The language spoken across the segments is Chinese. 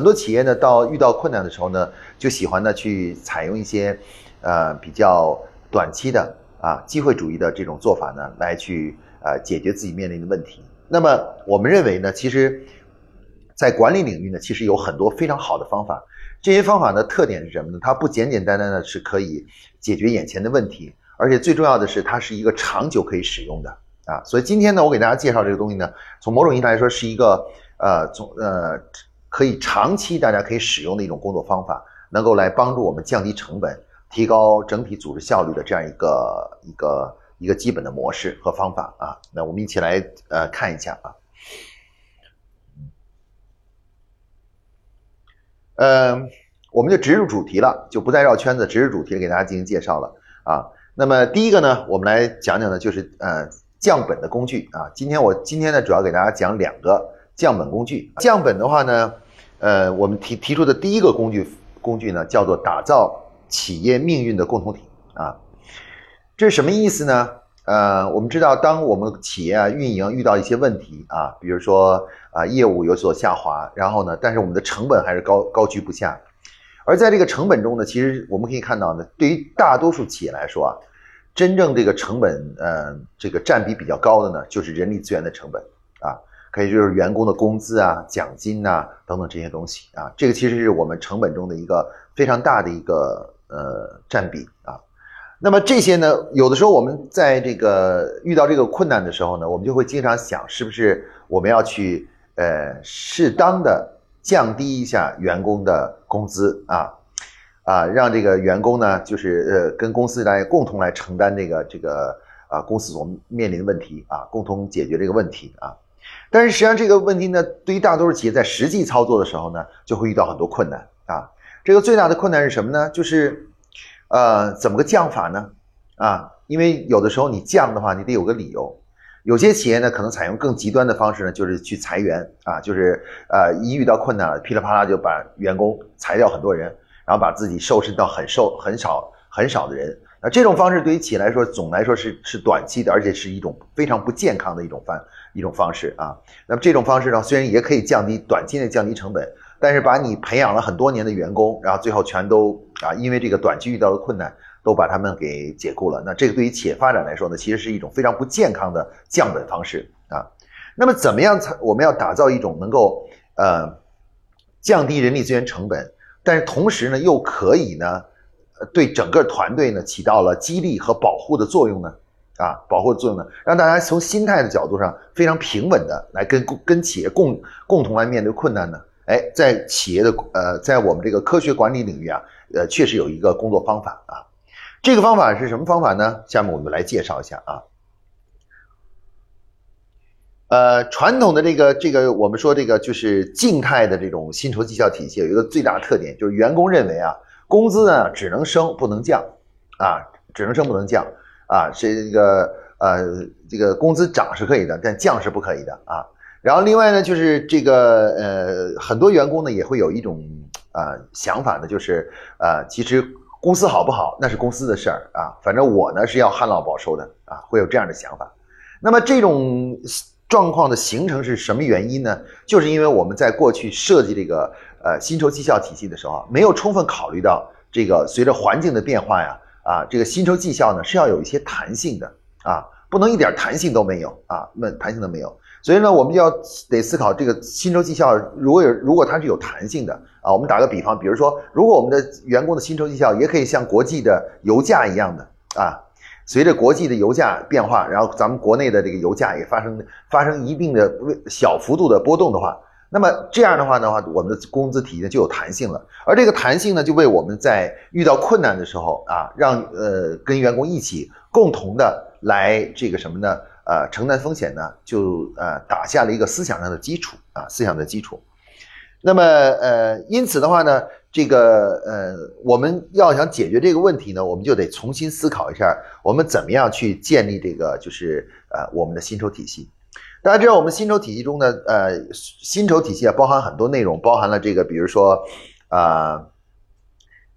很多企业呢，到遇到困难的时候呢，就喜欢呢去采用一些，呃，比较短期的啊机会主义的这种做法呢，来去呃解决自己面临的问题。那么我们认为呢，其实，在管理领域呢，其实有很多非常好的方法。这些方法的特点是什么呢？它不简简单单的是可以解决眼前的问题，而且最重要的是，它是一个长久可以使用的啊。所以今天呢，我给大家介绍这个东西呢，从某种意义上来说，是一个呃，从呃。可以长期大家可以使用的一种工作方法，能够来帮助我们降低成本、提高整体组织效率的这样一个一个一个基本的模式和方法啊。那我们一起来呃看一下啊。嗯，我们就直入主题了，就不再绕圈子，直入主题给大家进行介绍了啊。那么第一个呢，我们来讲讲的就是呃降本的工具啊。今天我今天呢主要给大家讲两个。降本工具，降本的话呢，呃，我们提提出的第一个工具工具呢，叫做打造企业命运的共同体啊。这是什么意思呢？呃，我们知道，当我们企业啊运营遇到一些问题啊，比如说啊业务有所下滑，然后呢，但是我们的成本还是高高居不下。而在这个成本中呢，其实我们可以看到呢，对于大多数企业来说啊，真正这个成本呃这个占比比较高的呢，就是人力资源的成本。可以就是员工的工资啊、奖金呐等等这些东西啊，这个其实是我们成本中的一个非常大的一个呃占比啊。那么这些呢，有的时候我们在这个遇到这个困难的时候呢，我们就会经常想，是不是我们要去呃适当的降低一下员工的工资啊啊，让这个员工呢就是呃跟公司来共同来承担这个这个啊公司所面临的问题啊，共同解决这个问题啊。但是实际上这个问题呢，对于大多数企业在实际操作的时候呢，就会遇到很多困难啊。这个最大的困难是什么呢？就是，呃，怎么个降法呢？啊，因为有的时候你降的话，你得有个理由。有些企业呢，可能采用更极端的方式呢，就是去裁员啊，就是呃，一遇到困难了，噼里啪啦就把员工裁掉很多人，然后把自己瘦身到很瘦、很少、很少的人。那这种方式对于企业来说，总来说是是短期的，而且是一种非常不健康的一种方。一种方式啊，那么这种方式呢，虽然也可以降低短期内降低成本，但是把你培养了很多年的员工，然后最后全都啊，因为这个短期遇到的困难，都把他们给解雇了。那这个对于企业发展来说呢，其实是一种非常不健康的降本方式啊。那么怎么样才我们要打造一种能够呃降低人力资源成本，但是同时呢又可以呢对整个团队呢起到了激励和保护的作用呢？啊，保护的作用呢，让大家从心态的角度上非常平稳的来跟跟企业共共同来面对困难呢。哎，在企业的呃，在我们这个科学管理领域啊，呃，确实有一个工作方法啊。这个方法是什么方法呢？下面我们来介绍一下啊。呃，传统的这个这个，我们说这个就是静态的这种薪酬绩效体系，有一个最大特点，就是员工认为啊，工资呢只能升不能降，啊，只能升不能降。啊，这个呃，这个工资涨是可以的，但降是不可以的啊。然后另外呢，就是这个呃，很多员工呢也会有一种啊想法呢，就是呃，其实公司好不好那是公司的事儿啊，反正我呢是要旱涝保收的啊，会有这样的想法。那么这种状况的形成是什么原因呢？就是因为我们在过去设计这个呃薪酬绩效体系的时候，没有充分考虑到这个随着环境的变化呀。啊，这个薪酬绩效呢是要有一些弹性的啊，不能一点弹性都没有啊，那弹性都没有。所以呢，我们就要得思考这个薪酬绩效如果有如果它是有弹性的啊，我们打个比方，比如说，如果我们的员工的薪酬绩效也可以像国际的油价一样的啊，随着国际的油价变化，然后咱们国内的这个油价也发生发生一定的小幅度的波动的话。那么这样的话的话，我们的工资体系呢就有弹性了，而这个弹性呢，就为我们在遇到困难的时候啊，让呃跟员工一起共同的来这个什么呢？呃，承担风险呢，就呃打下了一个思想上的基础啊，思想的基础。那么呃，因此的话呢，这个呃，我们要想解决这个问题呢，我们就得重新思考一下，我们怎么样去建立这个就是呃我们的薪酬体系。大家知道，我们薪酬体系中的呃，薪酬体系啊，包含很多内容，包含了这个，比如说，啊，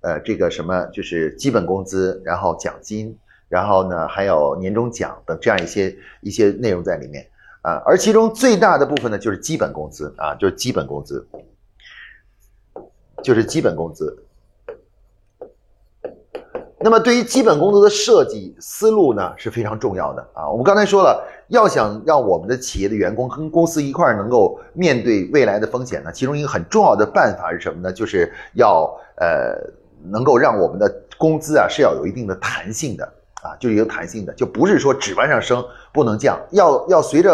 呃，这个什么，就是基本工资，然后奖金，然后呢，还有年终奖等这样一些一些内容在里面啊。而其中最大的部分呢，就是基本工资啊，就是基本工资。就是基本工资。那么对于基本工资的设计思路呢是非常重要的啊。我们刚才说了，要想让我们的企业的员工跟公司一块儿能够面对未来的风险呢，其中一个很重要的办法是什么呢？就是要呃能够让我们的工资啊是要有一定的弹性的啊，就是有弹性的，就不是说只往上升不能降，要要随着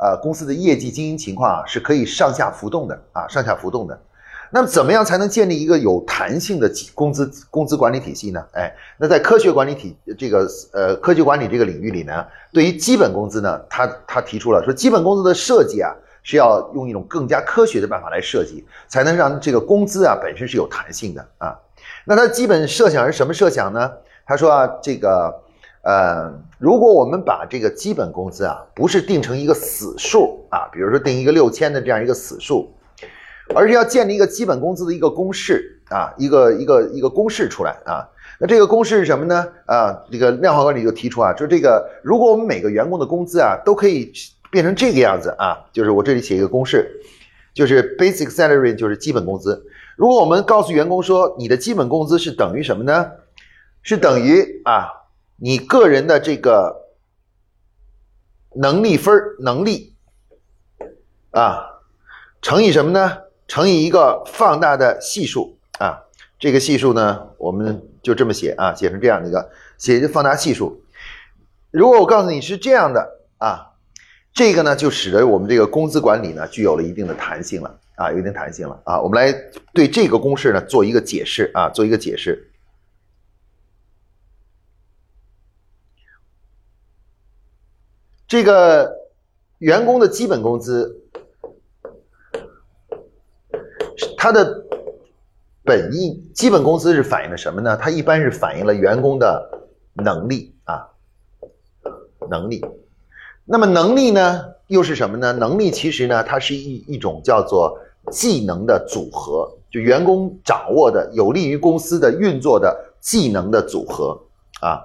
呃公司的业绩经营情况啊是可以上下浮动的啊，上下浮动的。那么怎么样才能建立一个有弹性的工资工资管理体系呢？哎，那在科学管理体这个呃科学管理这个领域里呢，对于基本工资呢，他他提出了说，基本工资的设计啊是要用一种更加科学的办法来设计，才能让这个工资啊本身是有弹性的啊。那他基本设想是什么设想呢？他说啊，这个呃，如果我们把这个基本工资啊不是定成一个死数啊，比如说定一个六千的这样一个死数。而是要建立一个基本工资的一个公式啊，一个一个一个公式出来啊。那这个公式是什么呢？啊，这个量化管理就提出啊，说这个如果我们每个员工的工资啊都可以变成这个样子啊，就是我这里写一个公式，就是 basic salary 就是基本工资。如果我们告诉员工说你的基本工资是等于什么呢？是等于啊你个人的这个能力分能力啊乘以什么呢？乘以一个放大的系数啊，这个系数呢，我们就这么写啊，写成这样的一个写一个放大系数。如果我告诉你是这样的啊，这个呢就使得我们这个工资管理呢具有了一定的弹性了啊，有一定弹性了啊。我们来对这个公式呢做一个解释啊，做一个解释。这个员工的基本工资。它的本意基本工资是反映了什么呢？它一般是反映了员工的能力啊，能力。那么能力呢，又是什么呢？能力其实呢，它是一一种叫做技能的组合，就员工掌握的有利于公司的运作的技能的组合啊。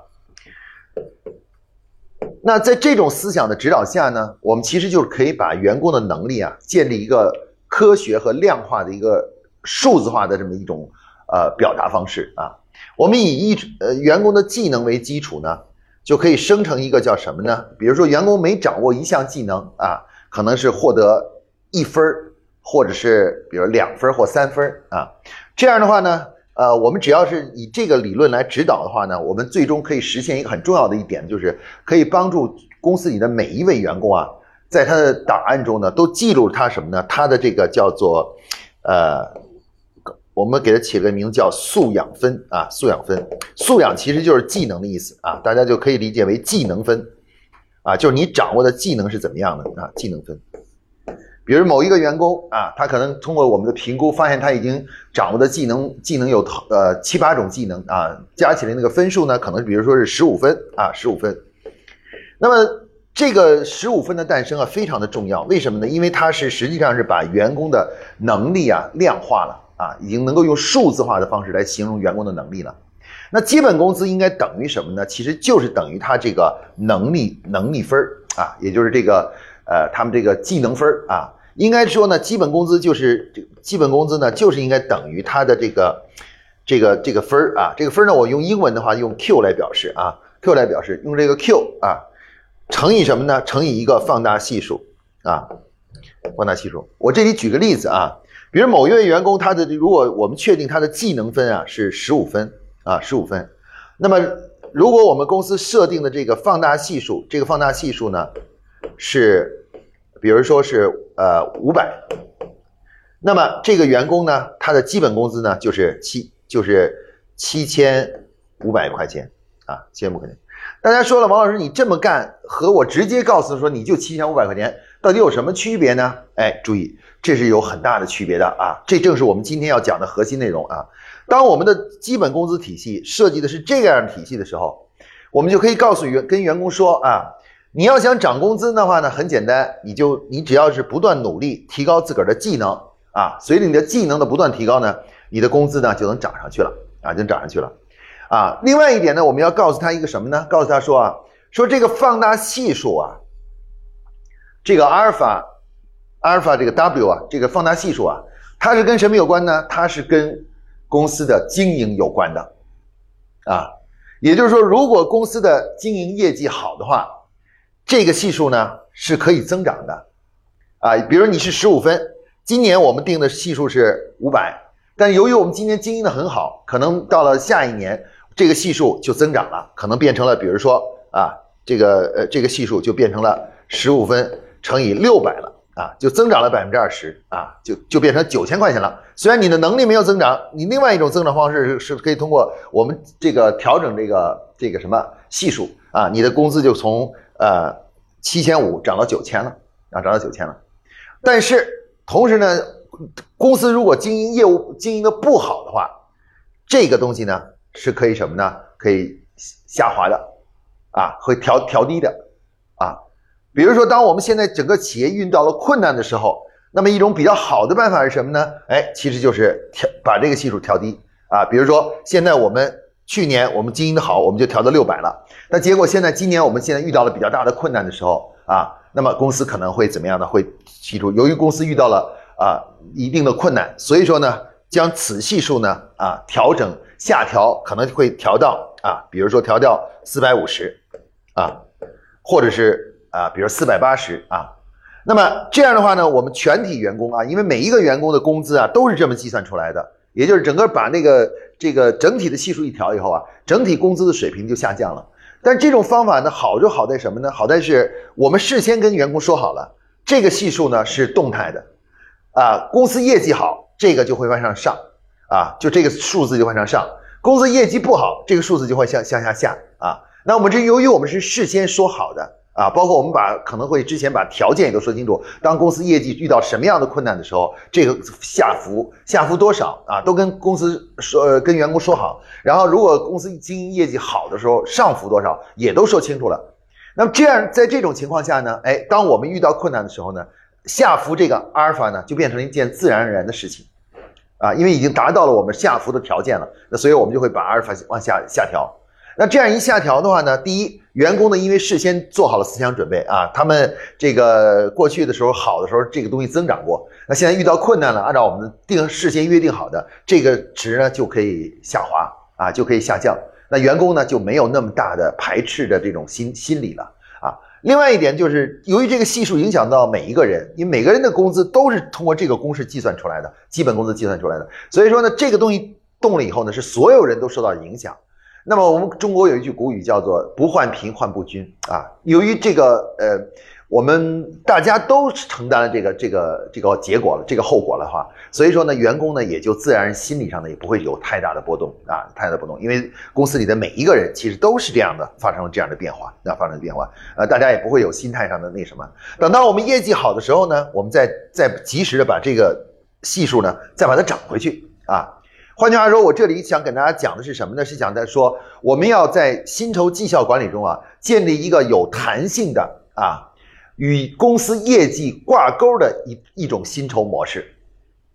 那在这种思想的指导下呢，我们其实就是可以把员工的能力啊建立一个。科学和量化的一个数字化的这么一种呃表达方式啊，我们以一呃员工的技能为基础呢，就可以生成一个叫什么呢？比如说员工每掌握一项技能啊，可能是获得一分儿，或者是比如两分或三分啊。这样的话呢，呃，我们只要是以这个理论来指导的话呢，我们最终可以实现一个很重要的一点，就是可以帮助公司里的每一位员工啊。在他的档案中呢，都记录了他什么呢？他的这个叫做，呃，我们给他起了个名字叫素养分啊，素养分，素养其实就是技能的意思啊，大家就可以理解为技能分，啊，就是你掌握的技能是怎么样的啊，技能分。比如某一个员工啊，他可能通过我们的评估发现他已经掌握的技能，技能有呃七八种技能啊，加起来那个分数呢，可能比如说是十五分啊，十五分，那么。这个十五分的诞生啊，非常的重要。为什么呢？因为它是实际上是把员工的能力啊量化了啊，已经能够用数字化的方式来形容员工的能力了。那基本工资应该等于什么呢？其实就是等于他这个能力能力分啊，也就是这个呃他们这个技能分啊。应该说呢，基本工资就是这基本工资呢，就是应该等于他的这个这个这个分啊。这个分呢，我用英文的话用 Q 来表示啊，Q 来表示，用这个 Q 啊。乘以什么呢？乘以一个放大系数啊，放大系数。我这里举个例子啊，比如某一位员工，他的如果我们确定他的技能分啊是十五分啊，十五分，那么如果我们公司设定的这个放大系数，这个放大系数呢是，比如说是呃五百，那么这个员工呢，他的基本工资呢就是七就是七千五百块钱啊，七千五百块钱。大家说了，王老师，你这么干和我直接告诉说你就七千五百块钱，到底有什么区别呢？哎，注意，这是有很大的区别的啊！这正是我们今天要讲的核心内容啊！当我们的基本工资体系设计的是这样体系的时候，我们就可以告诉员跟员工说啊，你要想涨工资的话呢，很简单，你就你只要是不断努力提高自个儿的技能啊，随着你的技能的不断提高呢，你的工资呢就能涨上去了啊，就涨上去了。啊，另外一点呢，我们要告诉他一个什么呢？告诉他说啊，说这个放大系数啊，这个阿尔法，阿尔法这个 W 啊，这个放大系数啊，它是跟什么有关呢？它是跟公司的经营有关的，啊，也就是说，如果公司的经营业绩好的话，这个系数呢是可以增长的，啊，比如你是十五分，今年我们定的系数是五百，但由于我们今年经营的很好，可能到了下一年，这个系数就增长了，可能变成了，比如说啊，这个呃这个系数就变成了十五分乘以六百了。啊，就增长了百分之二十啊，就就变成九千块钱了。虽然你的能力没有增长，你另外一种增长方式是是可以通过我们这个调整这个这个什么系数啊，你的工资就从呃七千五涨到九千了啊，涨到九千了。但是同时呢，公司如果经营业务经营的不好的话，这个东西呢是可以什么呢？可以下滑的啊，会调调低的啊。比如说，当我们现在整个企业遇到了困难的时候，那么一种比较好的办法是什么呢？哎，其实就是调把这个系数调低啊。比如说，现在我们去年我们经营的好，我们就调到六百了。那结果现在今年我们现在遇到了比较大的困难的时候啊，那么公司可能会怎么样呢？会提出，由于公司遇到了啊一定的困难，所以说呢，将此系数呢啊调整下调，可能会调到啊，比如说调到四百五十啊，或者是。啊，比如四百八十啊，那么这样的话呢，我们全体员工啊，因为每一个员工的工资啊都是这么计算出来的，也就是整个把那个这个整体的系数一调以后啊，整体工资的水平就下降了。但这种方法呢，好就好在什么呢？好在是我们事先跟员工说好了，这个系数呢是动态的，啊，公司业绩好，这个就会往上上，啊，就这个数字就往上上；公司业绩不好，这个数字就会向向下下啊。那我们这由于我们是事先说好的。啊，包括我们把可能会之前把条件也都说清楚。当公司业绩遇到什么样的困难的时候，这个下浮下浮多少啊，都跟公司说，跟员工说好。然后如果公司经营业绩好的时候，上浮多少也都说清楚了。那么这样在这种情况下呢，哎，当我们遇到困难的时候呢，下浮这个阿尔法呢就变成了一件自然而然的事情，啊，因为已经达到了我们下浮的条件了，那所以我们就会把阿尔法往下下调。那这样一下调的话呢，第一，员工呢因为事先做好了思想准备啊，他们这个过去的时候好的时候，这个东西增长过，那现在遇到困难了，按照我们定事先约定好的这个值呢就可以下滑啊，就可以下降。那员工呢就没有那么大的排斥的这种心心理了。另外一点就是，由于这个系数影响到每一个人，因为每个人的工资都是通过这个公式计算出来的，基本工资计算出来的，所以说呢，这个东西动了以后呢，是所有人都受到影响。那么我们中国有一句古语叫做“不患贫患不均”啊。由于这个呃，我们大家都承担了这个这个这个结果了，这个后果了话，所以说呢，员工呢也就自然心理上呢也不会有太大的波动啊，太大的波动。因为公司里的每一个人其实都是这样的，发生了这样的变化，那发生变化，呃，大家也不会有心态上的那什么。等到我们业绩好的时候呢，我们再再及时的把这个系数呢再把它涨回去啊。换句话说，我这里想跟大家讲的是什么呢？是讲在说，我们要在薪酬绩效管理中啊，建立一个有弹性的啊，与公司业绩挂钩的一一种薪酬模式，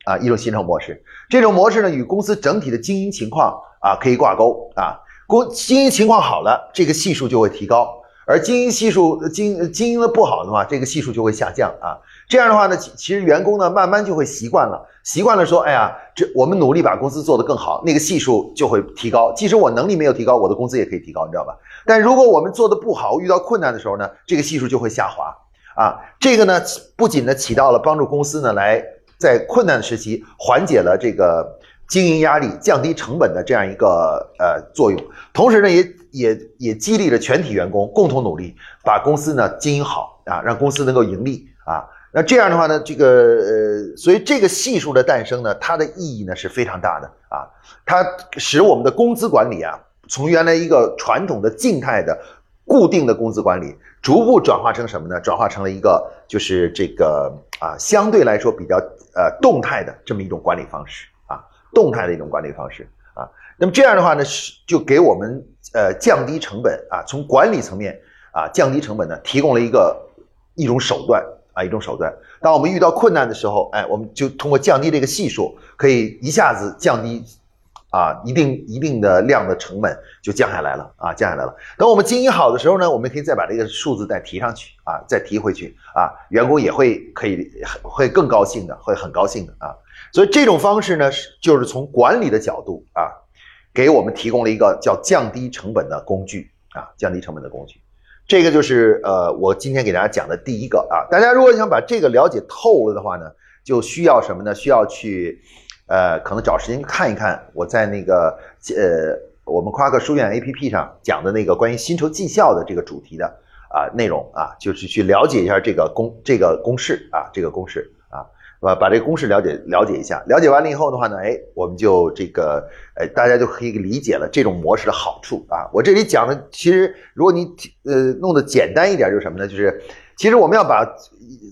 啊，一种薪酬模式。这种模式呢，与公司整体的经营情况啊可以挂钩啊。公经营情况好了，这个系数就会提高；而经营系数经经营的不好的话，这个系数就会下降啊。这样的话呢，其其实员工呢慢慢就会习惯了，习惯了说，哎呀，这我们努力把公司做得更好，那个系数就会提高。即使我能力没有提高，我的工资也可以提高，你知道吧？但如果我们做的不好，遇到困难的时候呢，这个系数就会下滑啊。这个呢，不仅呢起到了帮助公司呢来在困难的时期缓解了这个经营压力、降低成本的这样一个呃作用，同时呢也也也激励了全体员工共同努力，把公司呢经营好啊，让公司能够盈利啊。那这样的话呢，这个呃，所以这个系数的诞生呢，它的意义呢是非常大的啊，它使我们的工资管理啊，从原来一个传统的静态的、固定的工资管理，逐步转化成什么呢？转化成了一个就是这个啊，相对来说比较呃动态的这么一种管理方式啊，动态的一种管理方式啊。那么这样的话呢，是就给我们呃降低成本啊，从管理层面啊降低成本呢，提供了一个一种手段。啊，一种手段。当我们遇到困难的时候，哎，我们就通过降低这个系数，可以一下子降低啊一定一定的量的成本就降下来了啊，降下来了。等我们经营好的时候呢，我们可以再把这个数字再提上去啊，再提回去啊，员工也会可以会更高兴的，会很高兴的啊。所以这种方式呢，是就是从管理的角度啊，给我们提供了一个叫降低成本的工具啊，降低成本的工具。这个就是呃，我今天给大家讲的第一个啊。大家如果想把这个了解透了的话呢，就需要什么呢？需要去呃，可能找时间看一看我在那个呃，我们夸克书院 APP 上讲的那个关于薪酬绩效的这个主题的啊内容啊，就是去了解一下这个公这个公式啊，这个公式啊。把把这个公式了解了解一下，了解完了以后的话呢，哎，我们就这个，哎，大家就可以理解了这种模式的好处啊。我这里讲的，其实如果你呃弄得简单一点，就是什么呢？就是其实我们要把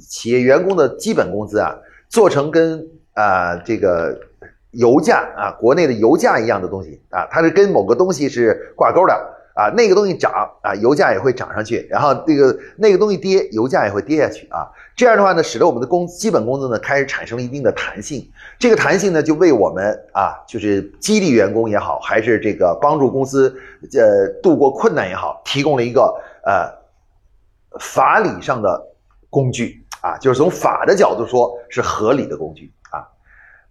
企业员工的基本工资啊，做成跟啊这个油价啊，国内的油价一样的东西啊，它是跟某个东西是挂钩的啊，那个东西涨啊，油价也会涨上去，然后这个那个东西跌，油价也会跌下去啊。这样的话呢，使得我们的工基本工资呢开始产生了一定的弹性。这个弹性呢，就为我们啊，就是激励员工也好，还是这个帮助公司呃度过困难也好，提供了一个呃法理上的工具啊，就是从法的角度说是合理的工具。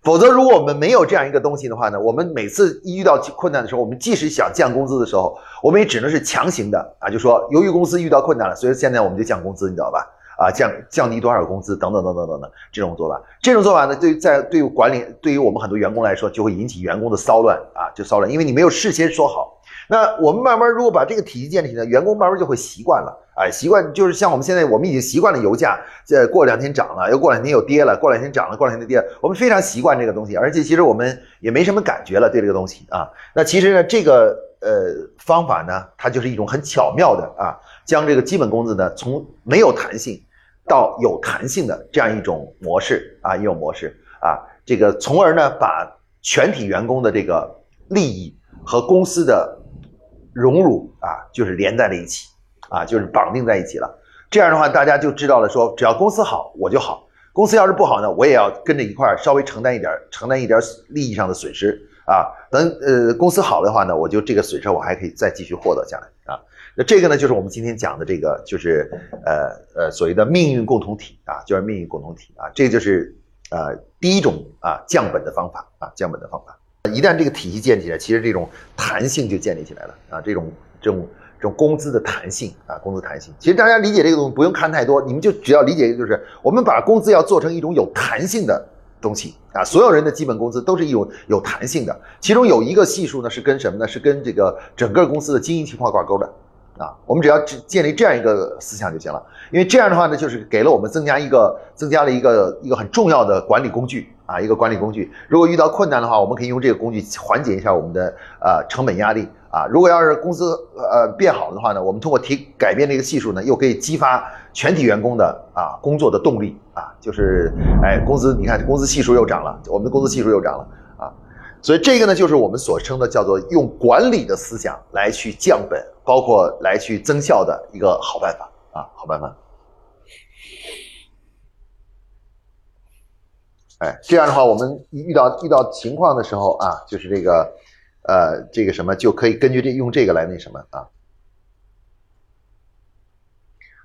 否则，如果我们没有这样一个东西的话呢，我们每次一遇到困难的时候，我们即使想降工资的时候，我们也只能是强行的啊，就说由于公司遇到困难了，所以现在我们就降工资，你知道吧？啊，降降低多少工资等等等等等等这种做法，这种做法呢，对在对于管理，对于我们很多员工来说，就会引起员工的骚乱啊，就骚乱，因为你没有事先说好。那我们慢慢如果把这个体系建立起来，员工慢慢就会习惯了，哎，习惯就是像我们现在，我们已经习惯了油价，这过两天涨了，又过两天又跌了，过两天涨了，过两天又跌了，我们非常习惯这个东西，而且其实我们也没什么感觉了对这个东西啊。那其实呢，这个呃方法呢，它就是一种很巧妙的啊，将这个基本工资呢从没有弹性。到有弹性的这样一种模式啊，一种模式啊，这个从而呢把全体员工的这个利益和公司的荣辱啊，就是连在了一起啊，就是绑定在一起了。这样的话，大家就知道了，说只要公司好，我就好；公司要是不好呢，我也要跟着一块儿稍微承担一点，承担一点利益上的损失啊。等呃公司好的话呢，我就这个损失我还可以再继续获得下来啊。那这个呢，就是我们今天讲的这个，就是呃呃所谓的命运共同体啊，就是命运共同体啊，这就是呃第一种啊降本的方法啊，降本的方法。一旦这个体系建起来，其实这种弹性就建立起来了啊，这种这种这种工资的弹性啊，工资弹性。其实大家理解这个东西不用看太多，你们就只要理解就是我们把工资要做成一种有弹性的东西啊，所有人的基本工资都是一种有弹性的，其中有一个系数呢是跟什么呢？是跟这个整个公司的经营情况挂钩的。啊，我们只要建立这样一个思想就行了，因为这样的话呢，就是给了我们增加一个增加了一个一个很重要的管理工具啊，一个管理工具。如果遇到困难的话，我们可以用这个工具缓解一下我们的呃成本压力啊。如果要是公司呃变好的话呢，我们通过提改变这个系数呢，又可以激发全体员工的啊工作的动力啊，就是哎工资你看工资系数又涨了，我们的工资系数又涨了啊。所以这个呢，就是我们所称的叫做用管理的思想来去降本。包括来去增效的一个好办法啊，好办法。哎，这样的话，我们遇到遇到情况的时候啊，就是这个，呃，这个什么就可以根据这用这个来那什么啊。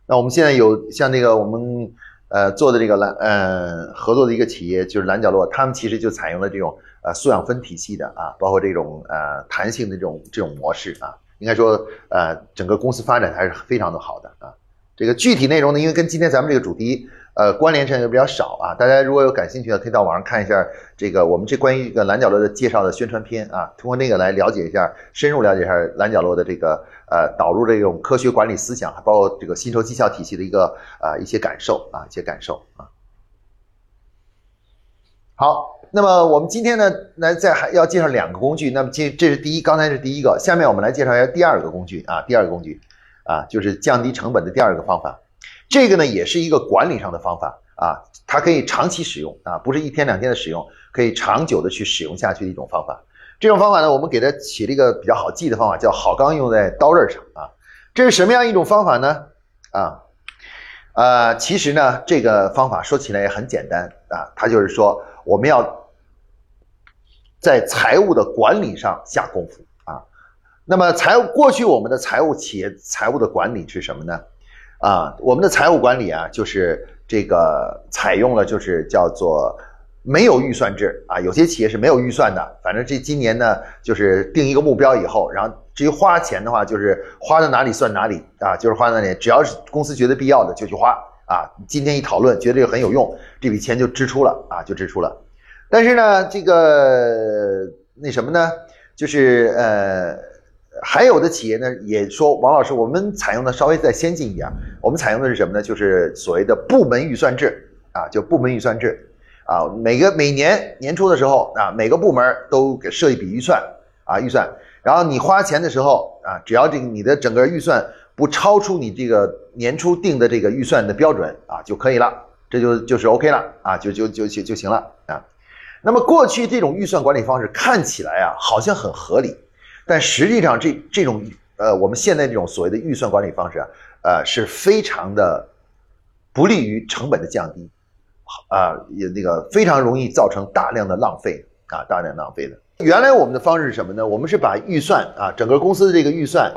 那我们现在有像那个我们呃做的这个蓝呃合作的一个企业就是蓝角落，他们其实就采用了这种呃素养分体系的啊，包括这种呃弹性的这种这种模式啊。应该说，呃，整个公司发展还是非常的好的啊。这个具体内容呢，因为跟今天咱们这个主题，呃，关联上就比较少啊。大家如果有感兴趣的，可以到网上看一下这个我们这关于一个蓝角落的介绍的宣传片啊，通过那个来了解一下，深入了解一下蓝角落的这个呃导入这种科学管理思想，还包括这个薪酬绩效体系的一个啊一些感受啊一些感受啊。好。那么我们今天呢，来再还要介绍两个工具。那么这这是第一，刚才是第一个，下面我们来介绍一下第二个工具啊，第二个工具啊，就是降低成本的第二个方法。这个呢，也是一个管理上的方法啊，它可以长期使用啊，不是一天两天的使用，可以长久的去使用下去的一种方法。这种方法呢，我们给它起了一个比较好记的方法，叫好钢用在刀刃上啊。这是什么样一种方法呢？啊，呃，其实呢，这个方法说起来也很简单啊，它就是说我们要。在财务的管理上下功夫啊，那么财务过去我们的财务企业财务的管理是什么呢？啊，我们的财务管理啊，就是这个采用了就是叫做没有预算制啊，有些企业是没有预算的。反正这今年呢，就是定一个目标以后，然后至于花钱的话，就是花到哪里算哪里啊，就是花哪里，只要是公司觉得必要的就去花啊。今天一讨论，觉得这个很有用，这笔钱就支出了啊，就支出了。但是呢，这个那什么呢，就是呃，还有的企业呢也说，王老师，我们采用的稍微再先进一点，我们采用的是什么呢？就是所谓的部门预算制啊，就部门预算制。啊，每个每年年初的时候啊，每个部门都给设一笔预算啊，预算，然后你花钱的时候啊，只要这个你的整个预算不超出你这个年初定的这个预算的标准啊，就可以了，这就就是 OK 了啊，就就就就就行了啊。那么过去这种预算管理方式看起来啊，好像很合理，但实际上这这种呃，我们现在这种所谓的预算管理方式啊，呃，是非常的不利于成本的降低。啊，也那个非常容易造成大量的浪费啊，大量浪费的。原来我们的方式是什么呢？我们是把预算啊，整个公司的这个预算，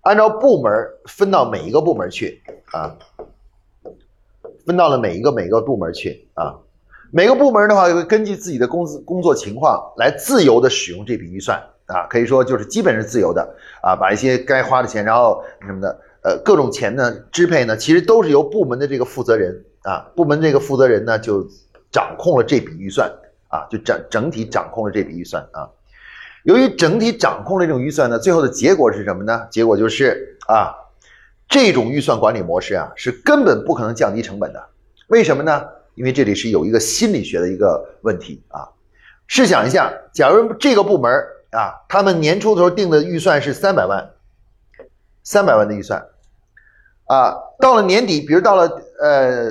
按照部门分到每一个部门去啊，分到了每一个每一个部门去啊。每个部门的话会根据自己的工资工作情况来自由的使用这笔预算啊，可以说就是基本是自由的啊，把一些该花的钱，然后什么的。呃，各种钱呢支配呢，其实都是由部门的这个负责人啊，部门这个负责人呢就掌控了这笔预算啊，就整整体掌控了这笔预算啊。由于整体掌控了这种预算呢，最后的结果是什么呢？结果就是啊，这种预算管理模式啊是根本不可能降低成本的。为什么呢？因为这里是有一个心理学的一个问题啊。试想一下，假如这个部门啊，他们年初的时候定的预算是三百万。三百万的预算，啊，到了年底，比如到了呃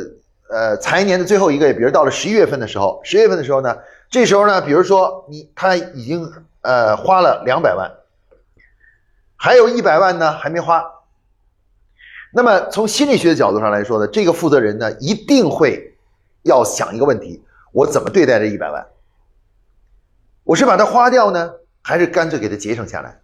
呃财年的最后一个月，比如到了十一月份的时候，十月份的时候呢，这时候呢，比如说你他已经呃花了两百万，还有一百万呢还没花，那么从心理学的角度上来说呢，这个负责人呢一定会要想一个问题：我怎么对待这一百万？我是把它花掉呢，还是干脆给它节省下来？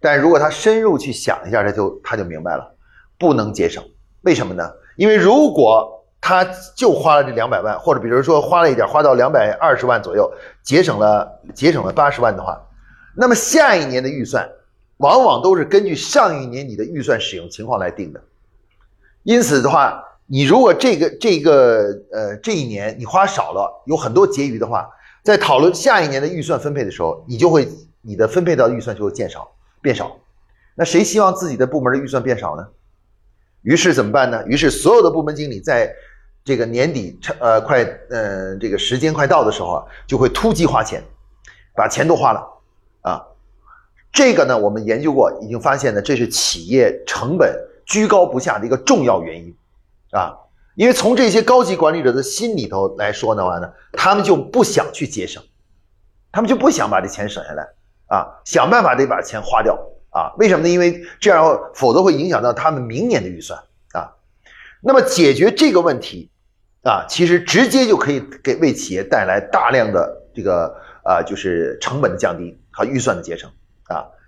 但如果他深入去想一下，他就他就明白了，不能节省。为什么呢？因为如果他就花了这两百万，或者比如说花了一点，花到两百二十万左右，节省了节省了八十万的话，那么下一年的预算往往都是根据上一年你的预算使用情况来定的。因此的话，你如果这个这个呃这一年你花少了，有很多结余的话，在讨论下一年的预算分配的时候，你就会你的分配到预算就会减少。变少，那谁希望自己的部门的预算变少呢？于是怎么办呢？于是所有的部门经理在这个年底呃快呃这个时间快到的时候啊，就会突击花钱，把钱都花了啊。这个呢，我们研究过，已经发现呢，这是企业成本居高不下的一个重要原因啊。因为从这些高级管理者的心里头来说的话呢，他们就不想去节省，他们就不想把这钱省下来。啊，想办法得把钱花掉啊？为什么呢？因为这样，否则会影响到他们明年的预算啊。那么解决这个问题啊，其实直接就可以给为企业带来大量的这个啊，就是成本的降低和预算的节省。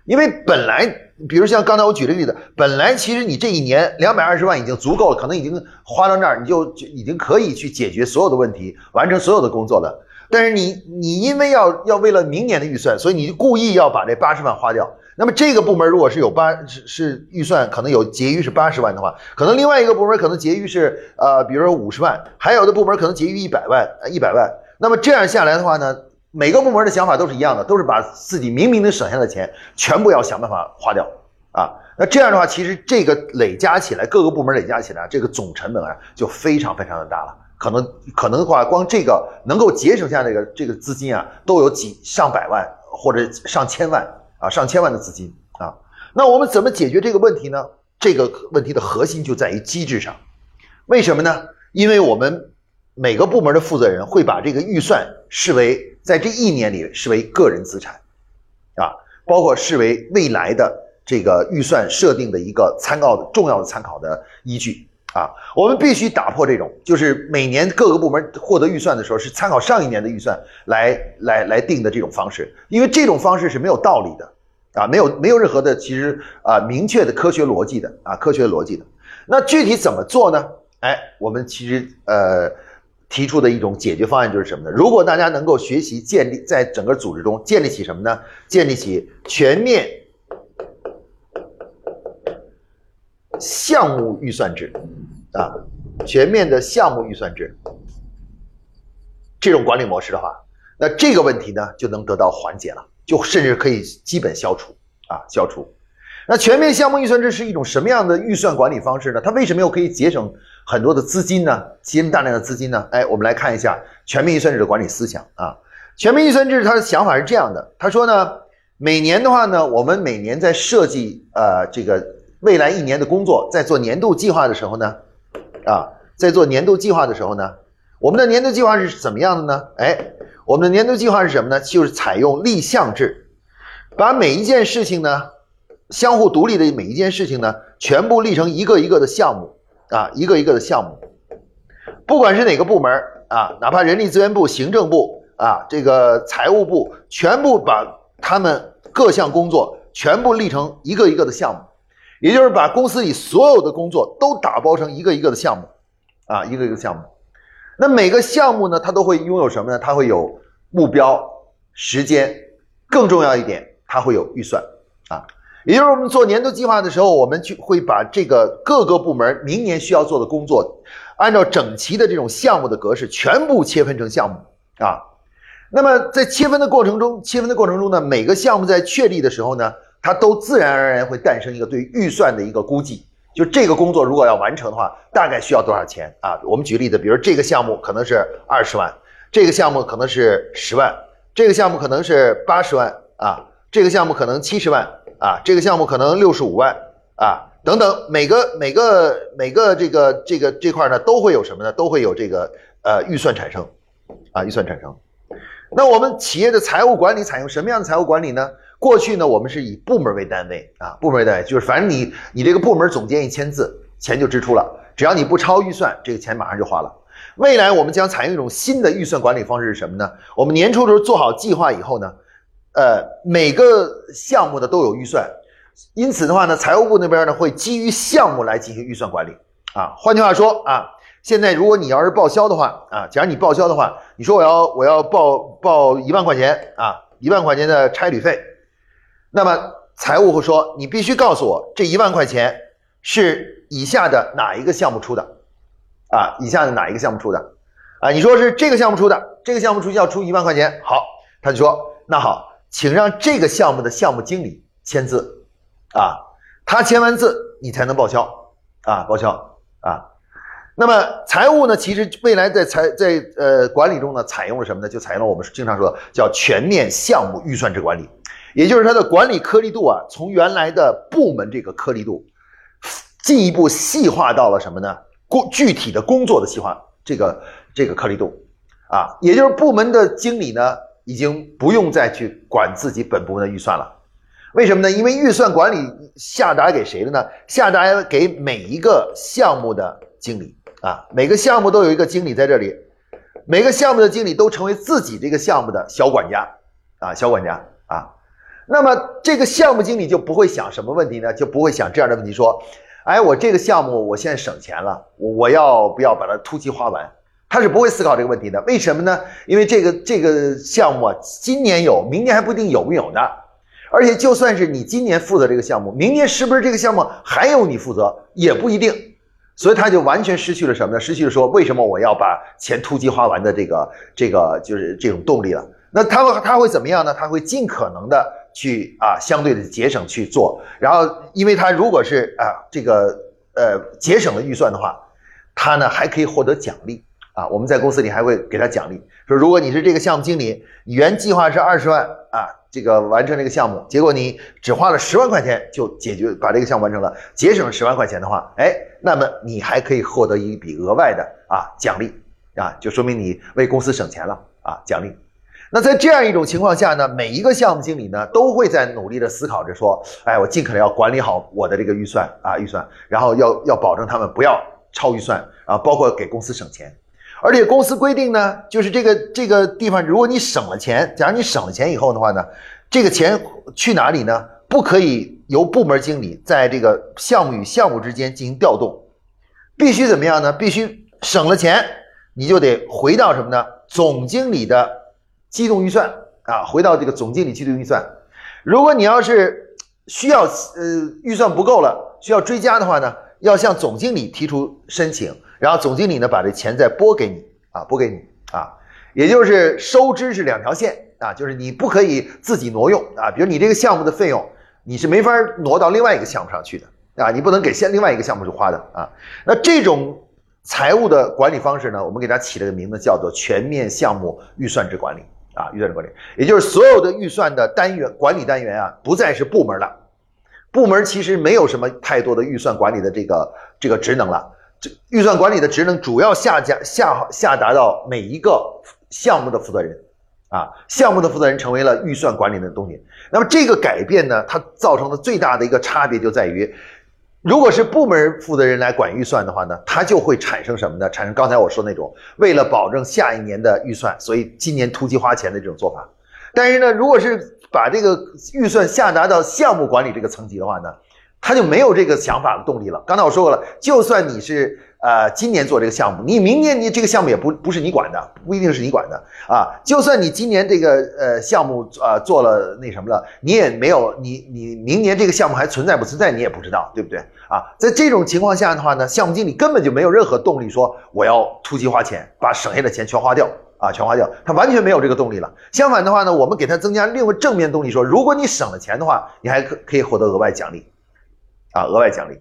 因为本来，比如像刚才我举的例子，本来其实你这一年两百二十万已经足够了，可能已经花到那儿，你就就已经可以去解决所有的问题，完成所有的工作了。但是你你因为要要为了明年的预算，所以你故意要把这八十万花掉。那么这个部门如果是有八是是预算可能有结余是八十万的话，可能另外一个部门可能结余是呃，比如说五十万，还有的部门可能结余一百万一百万。那么这样下来的话呢，每个部门的想法都是一样的，都是把自己明明能省下的钱全部要想办法花掉啊。那这样的话，其实这个累加起来，各个部门累加起来，这个总成本啊就非常非常的大了。可能可能的话，光这个能够节省下这个这个资金啊，都有几上百万或者上千万啊，上千万的资金啊。那我们怎么解决这个问题呢？这个问题的核心就在于机制上。为什么呢？因为我们每个部门的负责人会把这个预算视为在这一年里视为个人资产啊，包括视为未来的这个预算设定的一个参考的重要的参考的依据。啊，我们必须打破这种，就是每年各个部门获得预算的时候是参考上一年的预算来来来定的这种方式，因为这种方式是没有道理的，啊，没有没有任何的其实啊明确的科学逻辑的啊科学逻辑的。那具体怎么做呢？哎，我们其实呃提出的一种解决方案就是什么呢？如果大家能够学习建立在整个组织中建立起什么呢？建立起全面项目预算制啊，全面的项目预算制这种管理模式的话，那这个问题呢就能得到缓解了，就甚至可以基本消除啊，消除。那全面项目预算制是一种什么样的预算管理方式呢？它为什么又可以节省很多的资金呢？节省大量的资金呢？哎，我们来看一下全面预算制的管理思想啊。全面预算制它的想法是这样的，他说呢，每年的话呢，我们每年在设计呃这个未来一年的工作，在做年度计划的时候呢，啊，在做年度计划的时候呢，我们的年度计划是怎么样的呢？哎，我们的年度计划是什么呢？就是采用立项制，把每一件事情呢。相互独立的每一件事情呢，全部立成一个一个的项目啊，一个一个的项目，不管是哪个部门啊，哪怕人力资源部、行政部啊，这个财务部，全部把他们各项工作全部立成一个一个的项目，也就是把公司里所有的工作都打包成一个一个的项目啊，一个一个项目。那每个项目呢，它都会拥有什么呢？它会有目标、时间，更重要一点，它会有预算啊。也就是我们做年度计划的时候，我们就会把这个各个部门明年需要做的工作，按照整齐的这种项目的格式，全部切分成项目啊。那么在切分的过程中，切分的过程中呢，每个项目在确立的时候呢，它都自然而然会诞生一个对预算的一个估计。就这个工作如果要完成的话，大概需要多少钱啊？我们举例子，比如这个项目可能是二十万，这个项目可能是十万，这个项目可能是八十万啊，这个项目可能七十万。啊，这个项目可能六十五万啊，等等，每个每个每个这个这个这块呢，都会有什么呢？都会有这个呃预算产生，啊，预算产生。那我们企业的财务管理采用什么样的财务管理呢？过去呢，我们是以部门为单位啊，部门为单位，就是反正你你这个部门总监一签字，钱就支出了，只要你不超预算，这个钱马上就花了。未来我们将采用一种新的预算管理方式是什么呢？我们年初的时候做好计划以后呢？呃，每个项目的都有预算，因此的话呢，财务部那边呢会基于项目来进行预算管理啊。换句话说啊，现在如果你要是报销的话啊，假如你报销的话，你说我要我要报报一万块钱啊，一万块钱的差旅费，那么财务会说你必须告诉我这一万块钱是以下的哪一个项目出的啊？以下的哪一个项目出的啊？你说是这个项目出的，这个项目出要出一万块钱，好，他就说那好。请让这个项目的项目经理签字，啊，他签完字，你才能报销，啊，报销，啊。那么财务呢？其实未来在财在呃管理中呢，采用了什么呢？就采用了我们经常说的叫全面项目预算制管理，也就是它的管理颗粒度啊，从原来的部门这个颗粒度，进一步细化到了什么呢？工具体的工作的细化这个这个颗粒度，啊，也就是部门的经理呢。已经不用再去管自己本部门的预算了，为什么呢？因为预算管理下达给谁了呢？下达给每一个项目的经理啊，每个项目都有一个经理在这里，每个项目的经理都成为自己这个项目的小管家啊，小管家啊。那么这个项目经理就不会想什么问题呢？就不会想这样的问题，说，哎，我这个项目我现在省钱了，我我要不要把它突击花完？他是不会思考这个问题的，为什么呢？因为这个这个项目啊，今年有，明年还不一定有没有呢。而且就算是你今年负责这个项目，明年是不是这个项目还有你负责也不一定。所以他就完全失去了什么呢？失去了说为什么我要把钱突击花完的这个这个就是这种动力了。那他会他会怎么样呢？他会尽可能的去啊相对的节省去做。然后，因为他如果是啊这个呃节省了预算的话，他呢还可以获得奖励。啊，我们在公司里还会给他奖励，说如果你是这个项目经理，原计划是二十万啊，这个完成这个项目，结果你只花了十万块钱就解决把这个项目完成了，节省十万块钱的话，哎，那么你还可以获得一笔额外的啊奖励啊，就说明你为公司省钱了啊奖励。那在这样一种情况下呢，每一个项目经理呢都会在努力的思考着说，哎，我尽可能要管理好我的这个预算啊预算，然后要要保证他们不要超预算啊，包括给公司省钱。而且公司规定呢，就是这个这个地方，如果你省了钱，假如你省了钱以后的话呢，这个钱去哪里呢？不可以由部门经理在这个项目与项目之间进行调动，必须怎么样呢？必须省了钱，你就得回到什么呢？总经理的机动预算啊，回到这个总经理机动预算。如果你要是需要呃预算不够了，需要追加的话呢，要向总经理提出申请，然后总经理呢把这钱再拨给你啊，拨给你啊，也就是收支是两条线啊，就是你不可以自己挪用啊，比如你这个项目的费用，你是没法挪到另外一个项目上去的啊，你不能给现另外一个项目去花的啊。那这种财务的管理方式呢，我们给它起了个名字，叫做全面项目预算制管理啊，预算制管理，也就是所有的预算的单元管理单元啊，不再是部门了。部门其实没有什么太多的预算管理的这个这个职能了，这预算管理的职能主要下加下下达到每一个项目的负责人，啊，项目的负责人成为了预算管理的东西。那么这个改变呢，它造成的最大的一个差别就在于，如果是部门负责人来管预算的话呢，它就会产生什么呢？产生刚才我说那种为了保证下一年的预算，所以今年突击花钱的这种做法。但是呢，如果是把这个预算下达到项目管理这个层级的话呢，他就没有这个想法的动力了。刚才我说过了，就算你是呃今年做这个项目，你明年你这个项目也不不是你管的，不一定是你管的啊。就算你今年这个呃项目啊做了那什么了，你也没有你你明年这个项目还存在不存在你也不知道，对不对啊？在这种情况下的话呢，项目经理根本就没有任何动力说我要突击花钱，把省下的钱全花掉。啊，全花掉，他完全没有这个动力了。相反的话呢，我们给他增加另外正面动力，说如果你省了钱的话，你还可可以获得额外奖励，啊，额外奖励。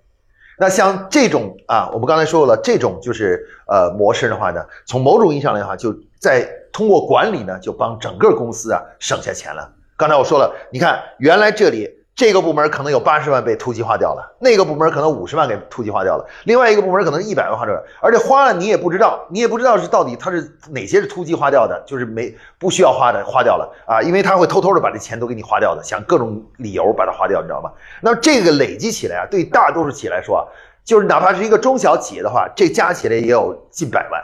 那像这种啊，我们刚才说了，这种就是呃模式的话呢，从某种意义上来哈，就在通过管理呢，就帮整个公司啊省下钱了。刚才我说了，你看原来这里。这个部门可能有八十万被突击花掉了，那个部门可能五十万给突击花掉了，另外一个部门可能一百万花掉了，而且花了你也不知道，你也不知道是到底他是哪些是突击花掉的，就是没不需要花的花掉了啊，因为他会偷偷的把这钱都给你花掉的，想各种理由把它花掉，你知道吗？那这个累积起来啊，对大多数企业来说啊，就是哪怕是一个中小企业的话，这加起来也有近百万。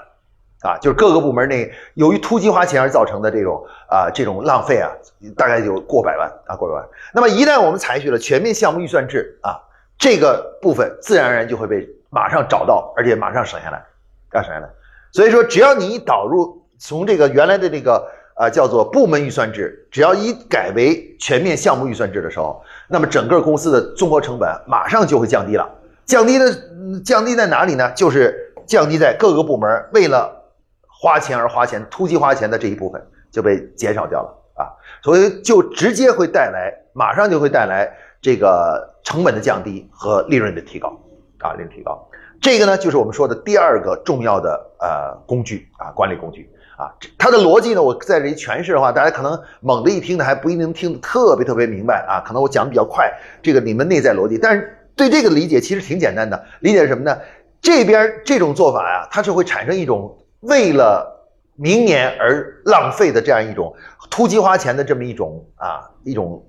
啊，就是各个部门内由于突击花钱而造成的这种啊这种浪费啊，大概有过百万啊过百万。那么一旦我们采取了全面项目预算制啊，这个部分自然而然就会被马上找到，而且马上省下来，要省下来。所以说，只要你一导入从这个原来的这个啊叫做部门预算制，只要一改为全面项目预算制的时候，那么整个公司的综合成本马上就会降低了。降低的降低在哪里呢？就是降低在各个部门为了花钱而花钱，突击花钱的这一部分就被减少掉了啊，所以就直接会带来，马上就会带来这个成本的降低和利润的提高啊，利润提高。这个呢，就是我们说的第二个重要的呃工具啊，管理工具啊。它的逻辑呢，我在这里诠释的话，大家可能猛的一听呢，还不一定听得特别特别明白啊。可能我讲的比较快，这个你们内在逻辑，但是对这个理解其实挺简单的。理解是什么呢？这边这种做法呀，它是会产生一种。为了明年而浪费的这样一种突击花钱的这么一种啊一种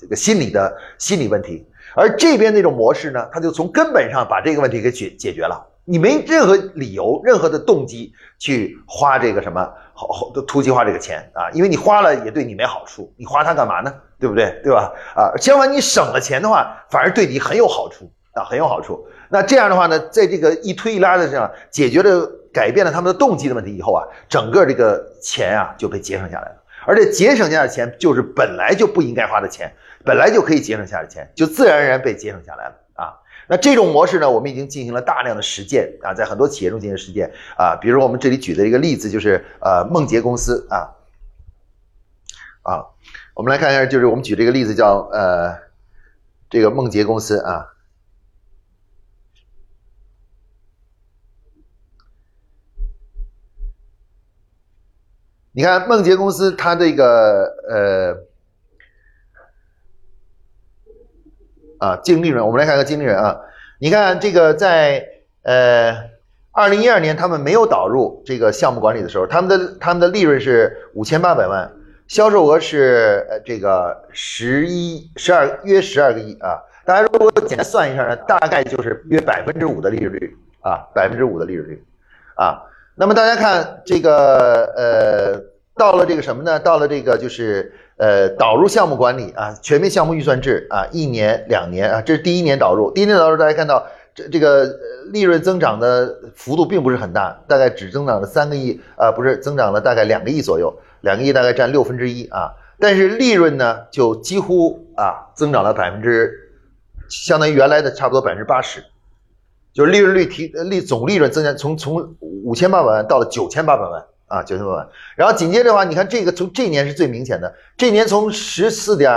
这个心理的心理问题，而这边那种模式呢，它就从根本上把这个问题给解解决了。你没任何理由、任何的动机去花这个什么好好的突击花这个钱啊，因为你花了也对你没好处，你花它干嘛呢？对不对？对吧？啊，相反你省了钱的话，反而对你很有好处啊，很有好处。那这样的话呢，在这个一推一拉的这样解决了。改变了他们的动机的问题以后啊，整个这个钱啊就被节省下来了，而且节省下的钱就是本来就不应该花的钱，本来就可以节省下的钱，就自然而然被节省下来了啊。那这种模式呢，我们已经进行了大量的实践啊，在很多企业中进行实践啊，比如我们这里举的一个例子就是呃梦洁公司啊啊，我们来看一下，就是我们举这个例子叫呃这个梦洁公司啊。你看梦洁公司，它这个呃啊净利润，我们来看看净利润啊。你看这个在呃二零一二年，他们没有导入这个项目管理的时候，他们的他们的利润是五千八百万，销售额是呃这个十一十二约十二个亿啊。大家如果简单算一下呢，大概就是约百分之五的利润率啊，百分之五的利润率啊。那么大家看这个呃，到了这个什么呢？到了这个就是呃，导入项目管理啊，全面项目预算制啊，一年两年啊，这是第一年导入。第一年导入，大家看到这这个利润增长的幅度并不是很大，大概只增长了三个亿啊，不是增长了大概两个亿左右，两个亿大概占六分之一啊。但是利润呢，就几乎啊增长了百分之，相当于原来的差不多百分之八十，就是利润率提利总利润增加从从五千八百万到了九千八百万啊九千八百万。然后紧接着的话，你看这个从这年是最明显的，这年从十四点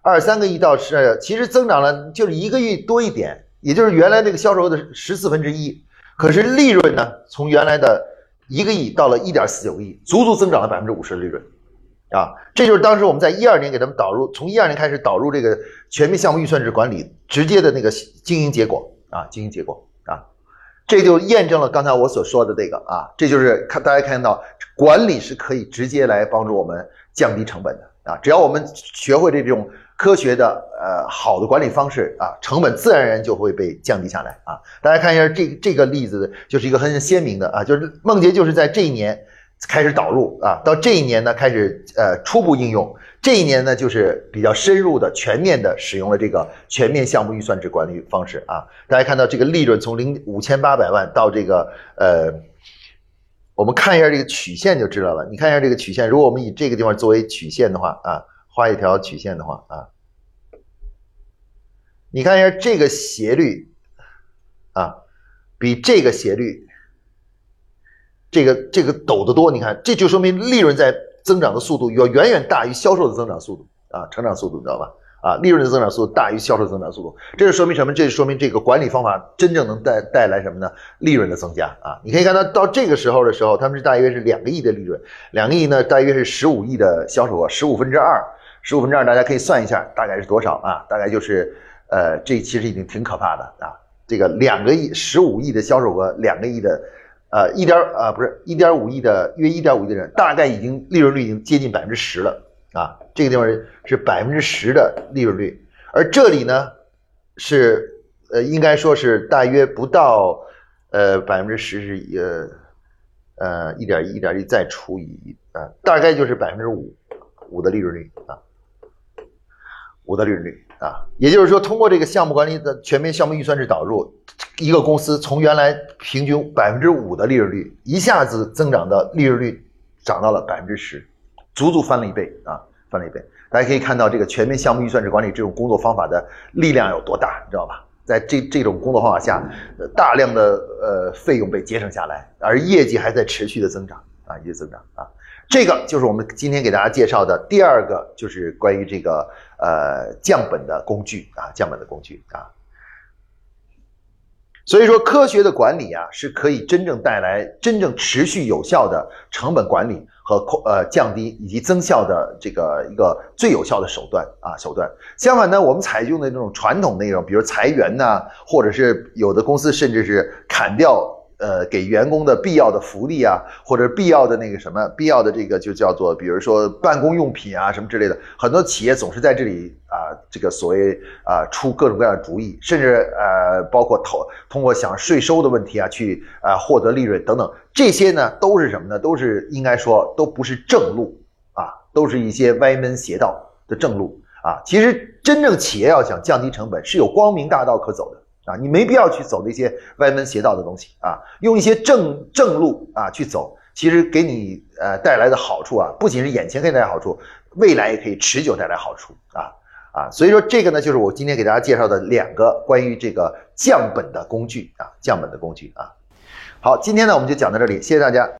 二三个亿到是其实增长了就是一个亿多一点。也就是原来那个销售额的十四分之一，可是利润呢，从原来的一个亿到了一点四九个亿，足足增长了百分之五十的利润，啊，这就是当时我们在一二年给他们导入，从一二年开始导入这个全面项目预算制管理直接的那个经营结果啊，经营结果啊，这就验证了刚才我所说的这个啊，这就是看大家看到管理是可以直接来帮助我们降低成本的啊，只要我们学会这种。科学的呃好的管理方式啊，成本自然而然就会被降低下来啊。大家看一下这这个例子，就是一个很鲜明的啊，就是梦洁就是在这一年开始导入啊，到这一年呢开始呃初步应用，这一年呢就是比较深入的全面的使用了这个全面项目预算制管理方式啊。大家看到这个利润从零五千八百万到这个呃，我们看一下这个曲线就知道了。你看一下这个曲线，如果我们以这个地方作为曲线的话啊。画一条曲线的话啊，你看一下这个斜率啊，比这个斜率，这个这个陡得多。你看，这就说明利润在增长的速度要远远大于销售的增长速度啊，成长速度，你知道吧？啊，利润的增长速度大于销售增长速度，这是说明什么？这是说明这个管理方法真正能带带来什么呢？利润的增加啊！你可以看到，到这个时候的时候，他们是大约是两个亿的利润，两个亿呢，大约是十五亿的销售额，十五分之二。十五分之二，大家可以算一下，大概是多少啊？大概就是，呃，这其实已经挺可怕的啊。这个两个亿、十五亿的销售额，两个亿的，呃，一点啊，不是一点五亿的，约一点五亿的人，大概已经利润率已经接近百分之十了啊。这个地方是百分之十的利润率，而这里呢，是呃，应该说是大约不到，呃，百分之十是呃，呃，一点一、一点一再除以啊，大概就是百分之五五的利润率啊。五的利润率啊，也就是说，通过这个项目管理的全面项目预算制导入，一个公司从原来平均百分之五的利润率，一下子增长的利润率涨到了百分之十，足足翻了一倍啊，翻了一倍。大家可以看到，这个全面项目预算制管理这种工作方法的力量有多大，你知道吧？在这这种工作方法下，大量的呃费用被节省下来，而业绩还在持续的增长啊，一直增长啊。这个就是我们今天给大家介绍的第二个，就是关于这个呃降本的工具啊，降本的工具啊。所以说，科学的管理啊，是可以真正带来真正持续有效的成本管理和呃降低以及增效的这个一个最有效的手段啊手段。相反呢，我们采用的这种传统内容，比如裁员呐，或者是有的公司甚至是砍掉。呃，给员工的必要的福利啊，或者必要的那个什么，必要的这个就叫做，比如说办公用品啊什么之类的，很多企业总是在这里啊，这个所谓啊出各种各样的主意，甚至呃包括投通过想税收的问题啊去啊获得利润等等，这些呢都是什么呢？都是应该说都不是正路啊，都是一些歪门邪道的正路啊。其实真正企业要想降低成本，是有光明大道可走的。啊，你没必要去走那些歪门邪道的东西啊，用一些正正路啊去走，其实给你呃带来的好处啊，不仅是眼前可以带来好处，未来也可以持久带来好处啊啊，所以说这个呢，就是我今天给大家介绍的两个关于这个降本的工具啊，降本的工具啊。好，今天呢我们就讲到这里，谢谢大家。